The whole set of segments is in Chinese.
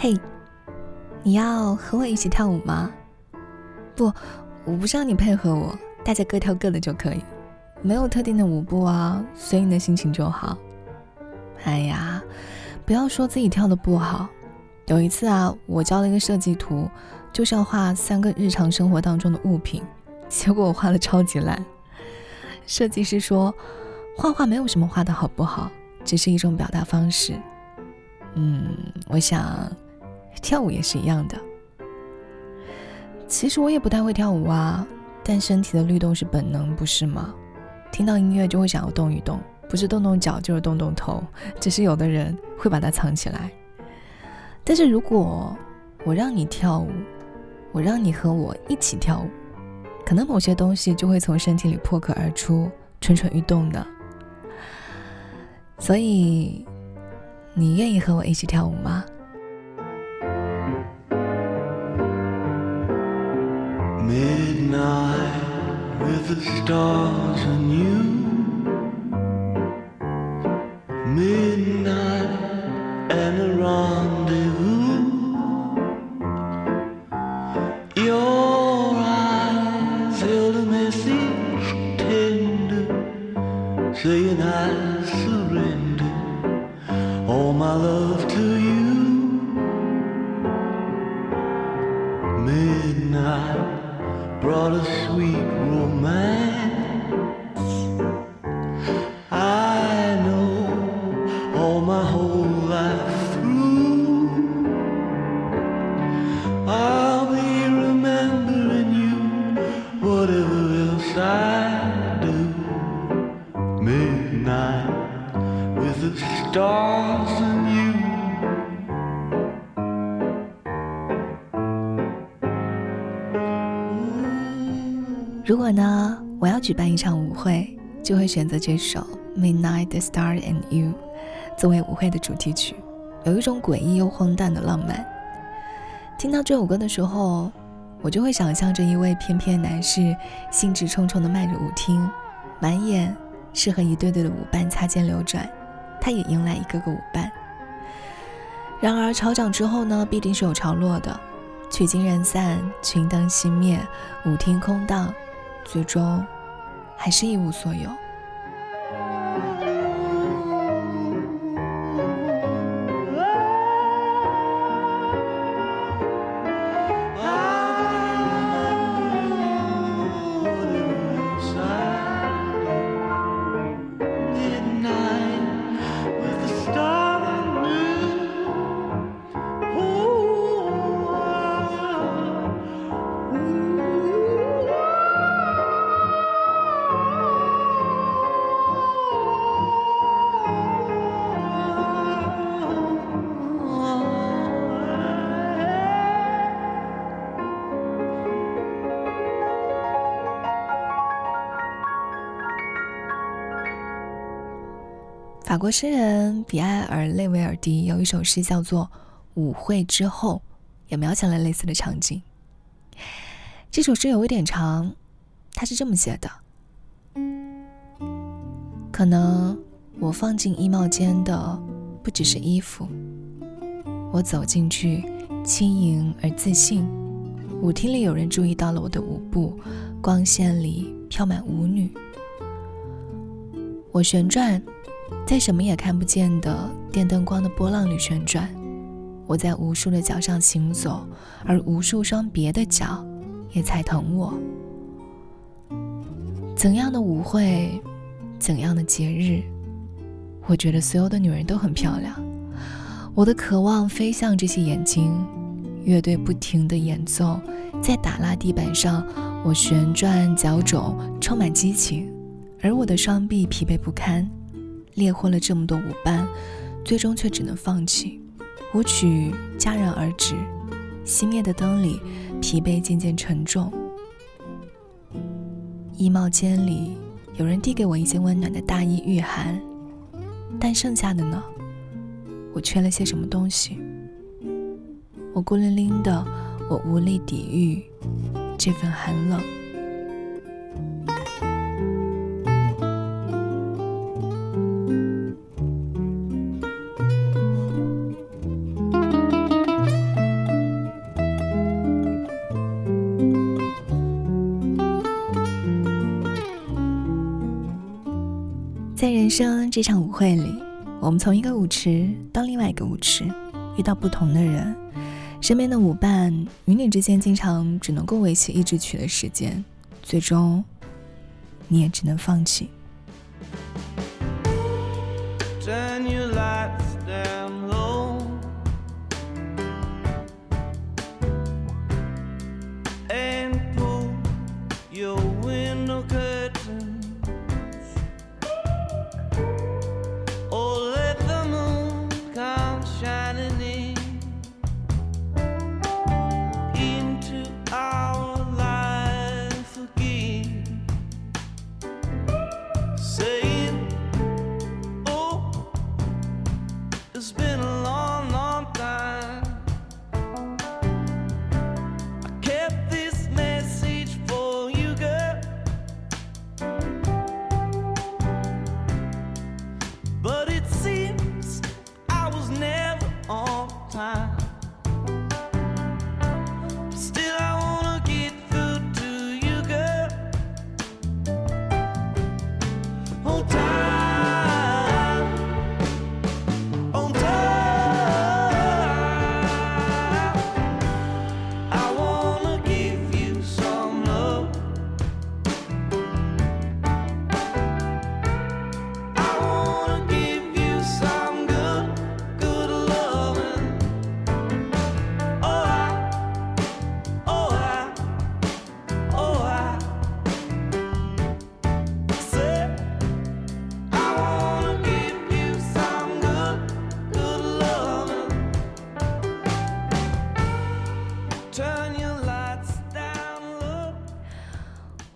嘿，你要和我一起跳舞吗？不，我不需要你配合我，大家各跳各的就可以，没有特定的舞步啊，随你的心情就好。哎呀，不要说自己跳的不好。有一次啊，我交了一个设计图，就是要画三个日常生活当中的物品，结果我画的超级烂。设计师说，画画没有什么画的好不好，只是一种表达方式。嗯，我想。跳舞也是一样的。其实我也不太会跳舞啊，但身体的律动是本能，不是吗？听到音乐就会想要动一动，不是动动脚就是动动头，只是有的人会把它藏起来。但是如果我让你跳舞，我让你和我一起跳舞，可能某些东西就会从身体里破壳而出，蠢蠢欲动的。所以，你愿意和我一起跳舞吗？Midnight with the stars and you. Midnight and a 如果呢，我要举办一场舞会，就会选择这首《Midnight Star and You》作为舞会的主题曲，有一种诡异又荒诞的浪漫。听到这首歌的时候，我就会想象着一位翩翩男士兴致冲冲地迈着舞厅，满眼是和一对对的舞伴擦肩流转，他也迎来一个个舞伴。然而潮涨之后呢，必定是有潮落的，曲尽人散，群灯熄灭，舞厅空荡。最终，还是一无所有。法国诗人比埃尔·内维尔迪有一首诗叫做《舞会之后》，也描写了类似的场景。这首诗有一点长，他是这么写的：可能我放进衣帽间的不只是衣服，我走进去轻盈而自信。舞厅里有人注意到了我的舞步，光线里飘满舞女，我旋转。在什么也看不见的电灯光的波浪里旋转，我在无数的脚上行走，而无数双别的脚也踩疼我。怎样的舞会，怎样的节日，我觉得所有的女人都很漂亮。我的渴望飞向这些眼睛，乐队不停地演奏，在打蜡地板上，我旋转脚肘，充满激情，而我的双臂疲惫不堪。猎获了这么多舞伴，最终却只能放弃。舞曲戛然而止，熄灭的灯里，疲惫渐渐沉重。衣帽间里，有人递给我一件温暖的大衣御寒，但剩下的呢？我缺了些什么东西？我孤零零的，我无力抵御这份寒冷。人生这场舞会里，我们从一个舞池到另外一个舞池，遇到不同的人，身边的舞伴与你之间经常只能够维系一支曲的时间，最终你也只能放弃。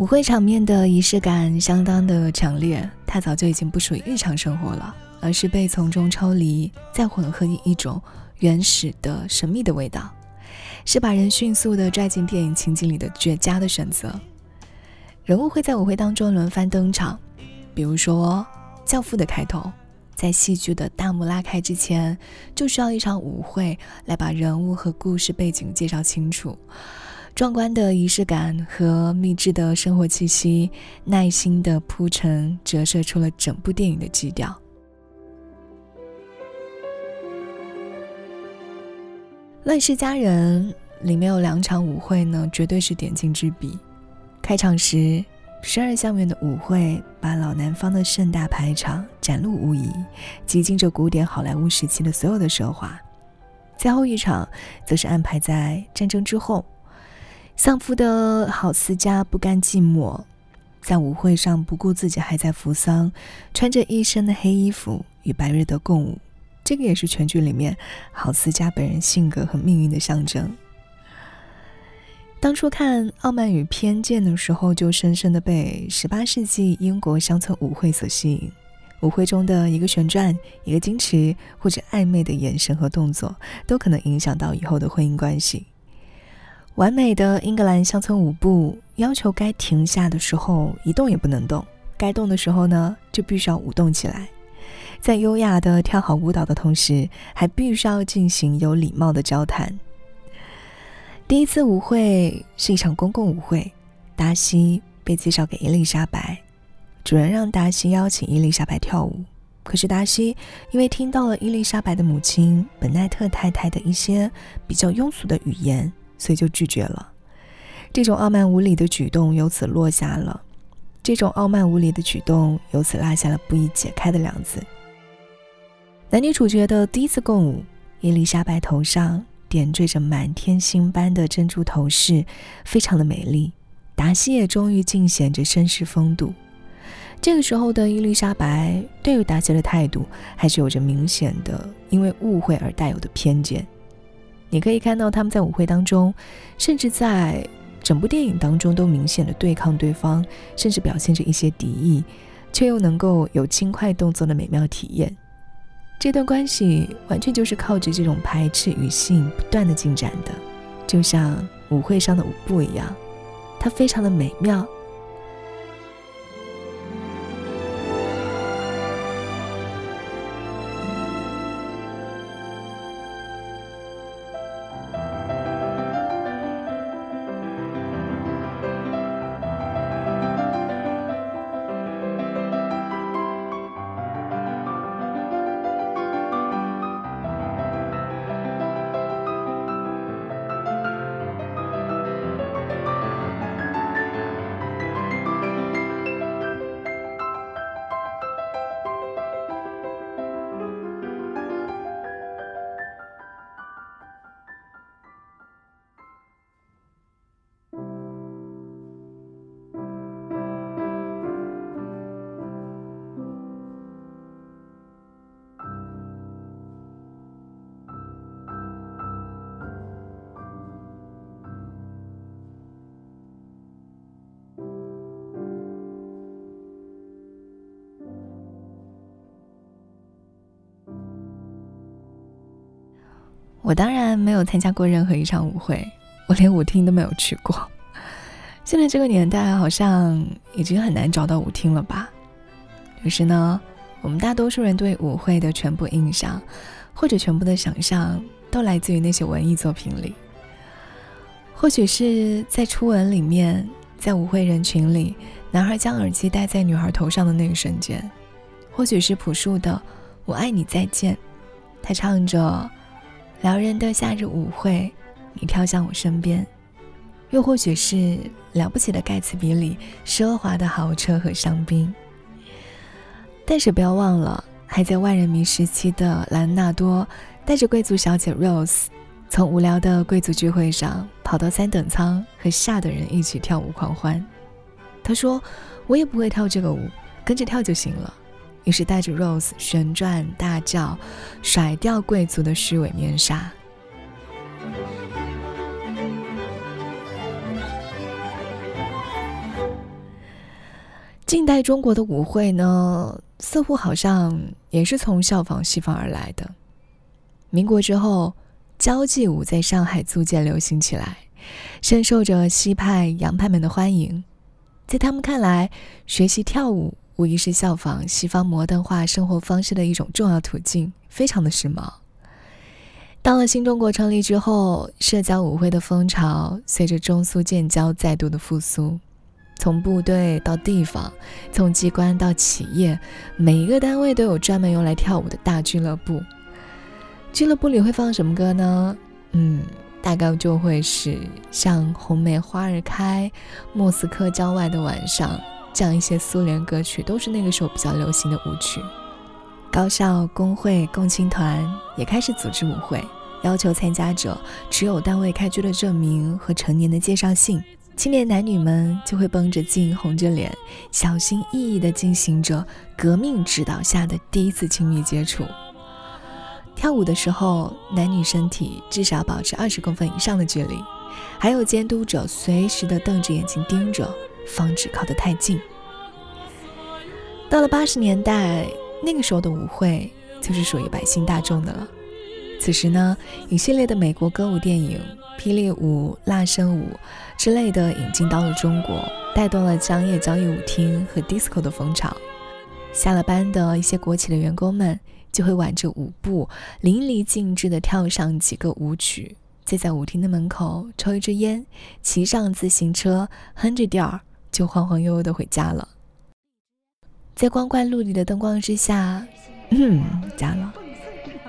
舞会场面的仪式感相当的强烈，它早就已经不属于日常生活了，而是被从中抽离，再混合一种原始的神秘的味道，是把人迅速的拽进电影情景里的绝佳的选择。人物会在舞会当中轮番登场，比如说《教父》的开头，在戏剧的大幕拉开之前，就需要一场舞会来把人物和故事背景介绍清楚。壮观的仪式感和秘制的生活气息，耐心的铺陈，折射出了整部电影的基调。《乱世佳人》里面有两场舞会呢，绝对是点睛之笔。开场时，十二相院的舞会把老南方的盛大排场展露无遗，极尽着古典好莱坞时期的所有的奢华。最后一场，则是安排在战争之后。丧夫的郝思嘉不甘寂寞，在舞会上不顾自己还在服丧，穿着一身的黑衣服与白瑞德共舞。这个也是全剧里面郝思嘉本人性格和命运的象征。当初看《傲慢与偏见》的时候，就深深的被十八世纪英国乡村舞会所吸引。舞会中的一个旋转、一个矜持或者暧昧的眼神和动作，都可能影响到以后的婚姻关系。完美的英格兰乡村舞步要求该停下的时候一动也不能动，该动的时候呢就必须要舞动起来，在优雅的跳好舞蹈的同时，还必须要进行有礼貌的交谈。第一次舞会是一场公共舞会，达西被介绍给伊丽莎白，主人让达西邀请伊丽莎白跳舞，可是达西因为听到了伊丽莎白的母亲本奈特太太的一些比较庸俗的语言。所以就拒绝了，这种傲慢无礼的举动由此落下了。这种傲慢无礼的举动由此落下了不易解开的梁子。男女主角的第一次共舞，伊丽莎白头上点缀着满天星般的珍珠头饰，非常的美丽。达西也终于尽显着绅士风度。这个时候的伊丽莎白对于达西的态度，还是有着明显的因为误会而带有的偏见。你可以看到他们在舞会当中，甚至在整部电影当中都明显的对抗对方，甚至表现着一些敌意，却又能够有轻快动作的美妙体验。这段关系完全就是靠着这种排斥与吸引不断的进展的，就像舞会上的舞步一样，它非常的美妙。我当然没有参加过任何一场舞会，我连舞厅都没有去过。现在这个年代，好像已经很难找到舞厅了吧？于是呢，我们大多数人对舞会的全部印象，或者全部的想象，都来自于那些文艺作品里。或许是在初吻里面，在舞会人群里，男孩将耳机戴在女孩头上的那个瞬间；或许是朴树的《我爱你再见》，他唱着。撩人的夏日舞会，你跳向我身边；又或许是了不起的盖茨比里奢华的豪车和香槟。但是不要忘了，还在万人迷时期的莱昂纳多，带着贵族小姐 Rose，从无聊的贵族聚会上跑到三等舱和下等人一起跳舞狂欢。他说：“我也不会跳这个舞，跟着跳就行了。”于是带着 Rose 旋转大叫，甩掉贵族的虚伪面纱。近代中国的舞会呢，似乎好像也是从效仿西方而来的。民国之后，交际舞在上海租界流行起来，深受着西派洋派们的欢迎。在他们看来，学习跳舞。无疑是效仿西方摩登化生活方式的一种重要途径，非常的时髦。到了新中国成立之后，社交舞会的风潮随着中苏建交再度的复苏，从部队到地方，从机关到企业，每一个单位都有专门用来跳舞的大俱乐部。俱乐部里会放什么歌呢？嗯，大概就会是像《红梅花儿开》《莫斯科郊外的晚上》。像一些苏联歌曲都是那个时候比较流行的舞曲。高校、工会、共青团也开始组织舞会，要求参加者持有单位开具的证明和成年的介绍信。青年男女们就会绷着劲、红着脸，小心翼翼地进行着革命指导下的第一次亲密接触。跳舞的时候，男女身体至少保持二十公分以上的距离，还有监督者随时的瞪着眼睛盯着。防止靠得太近。到了八十年代，那个时候的舞会就是属于百姓大众的了。此时呢，一系列的美国歌舞电影、霹雳舞、辣身舞之类的引进到了中国，带动了商业交易舞厅和 disco 的风潮。下了班的一些国企的员工们就会挽着舞步，淋漓尽致地跳上几个舞曲，再在舞厅的门口抽一支烟，骑上自行车，哼着调儿。就晃晃悠悠的回家了，在光怪陆离的灯光之下，嗯，家了，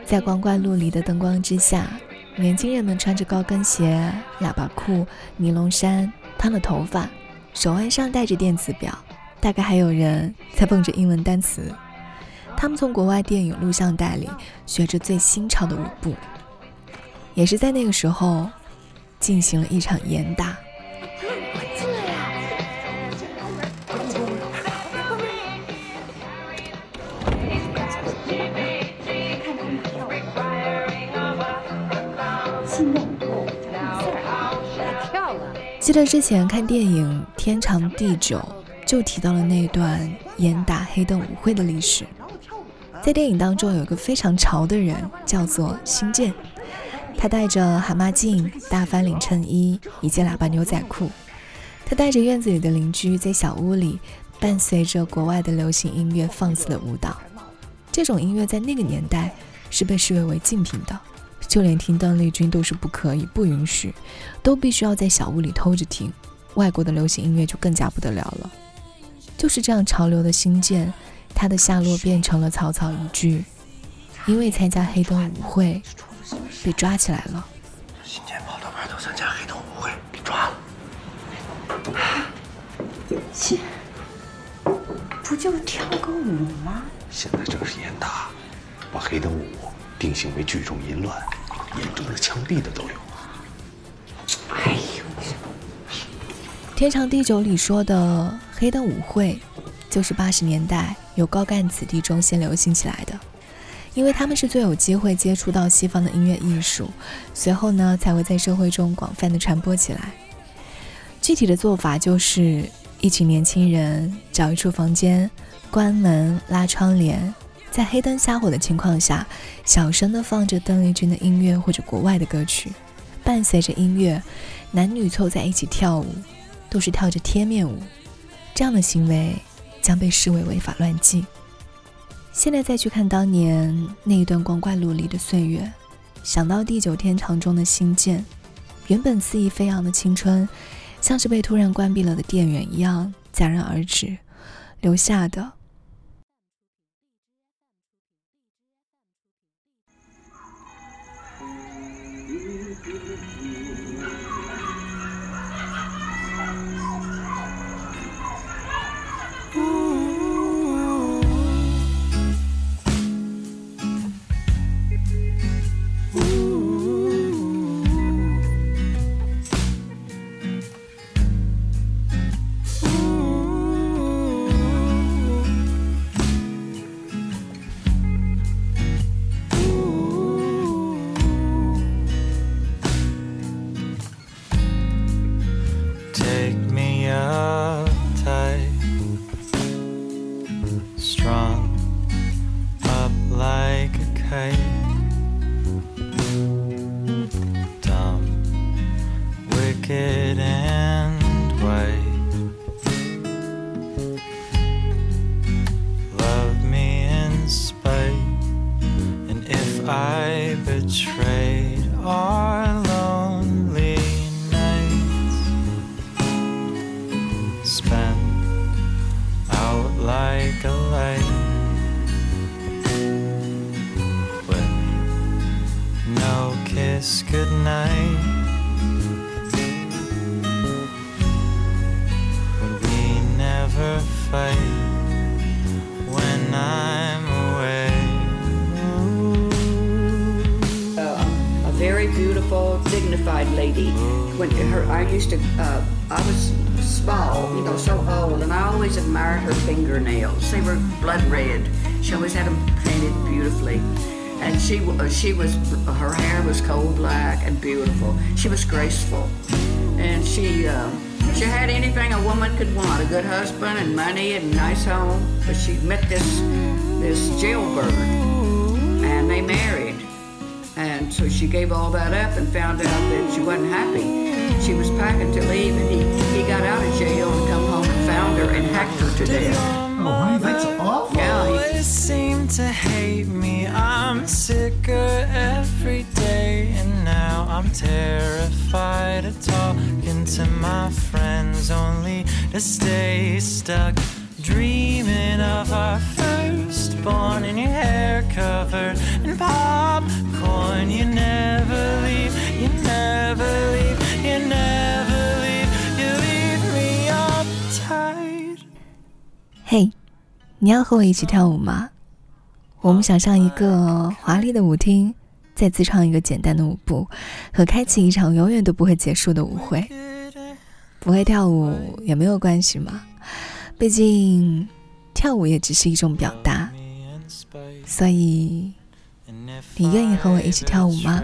在光怪陆离的灯光之下，年轻人们穿着高跟鞋、喇叭裤、尼龙衫，烫了头发，手腕上戴着电子表，大概还有人在蹦着英文单词。他们从国外电影录像带里学着最新潮的舞步，也是在那个时候，进行了一场严打。记得之前看电影《天长地久》，就提到了那段严打黑灯舞会的历史。在电影当中，有个非常潮的人，叫做星健。他戴着蛤蟆镜、大翻领衬衣以及喇叭牛仔裤。他带着院子里的邻居，在小屋里伴随着国外的流行音乐放肆的舞蹈。这种音乐在那个年代是被视为违禁品的。就连听邓丽君都是不可以、不允许，都必须要在小屋里偷着听。外国的流行音乐就更加不得了了。就是这样潮流的新建，它的下落变成了草草一句：因为参加黑灯舞会被抓起来了。新建跑到外头参加黑灯舞会被抓了。切，不就跳个舞吗？现在正是严打，把黑灯舞定性为聚众淫乱。严重的枪毙的都有。哎呦！天长地久里说的黑灯舞会，就是八十年代由高干子弟中先流行起来的，因为他们是最有机会接触到西方的音乐艺术，随后呢才会在社会中广泛的传播起来。具体的做法就是一群年轻人找一处房间，关门拉窗帘，在黑灯瞎火的情况下，小声的放着邓丽君的音乐或者国外的歌曲，伴随着音乐，男女凑在一起跳舞，都是跳着贴面舞，这样的行为将被视为违法乱纪。现在再去看当年那一段光怪陆离的岁月，想到地久天长中的新建，原本肆意飞扬的青春，像是被突然关闭了的电源一样戛然而止，留下的。Dignified lady. When her, I used to, uh, I was small, you know, so old, and I always admired her fingernails. They were blood red. She always had them painted beautifully, and she, uh, she was, her hair was coal black and beautiful. She was graceful, and she, uh, she had anything a woman could want: a good husband and money and a nice home. But she met this, this jailbird, and they married. And so she gave all that up and found out that she wasn't happy. She was packing to leave, and he, he got out of jail and come home and found her and hacked her to death. Oh, that's awful. Yeah, always seem to hate me. I'm sicker every day, and now I'm terrified of talking to my friends, only to stay stuck dreaming of our firstborn in your hair covered in popcorn. You never leave, you 嘿，你要和我一起跳舞吗？我们想象一个华丽的舞厅，再自创一个简单的舞步，和开启一场永远都不会结束的舞会。不会跳舞也没有关系嘛。毕竟，跳舞也只是一种表达，所以，你愿意和我一起跳舞吗？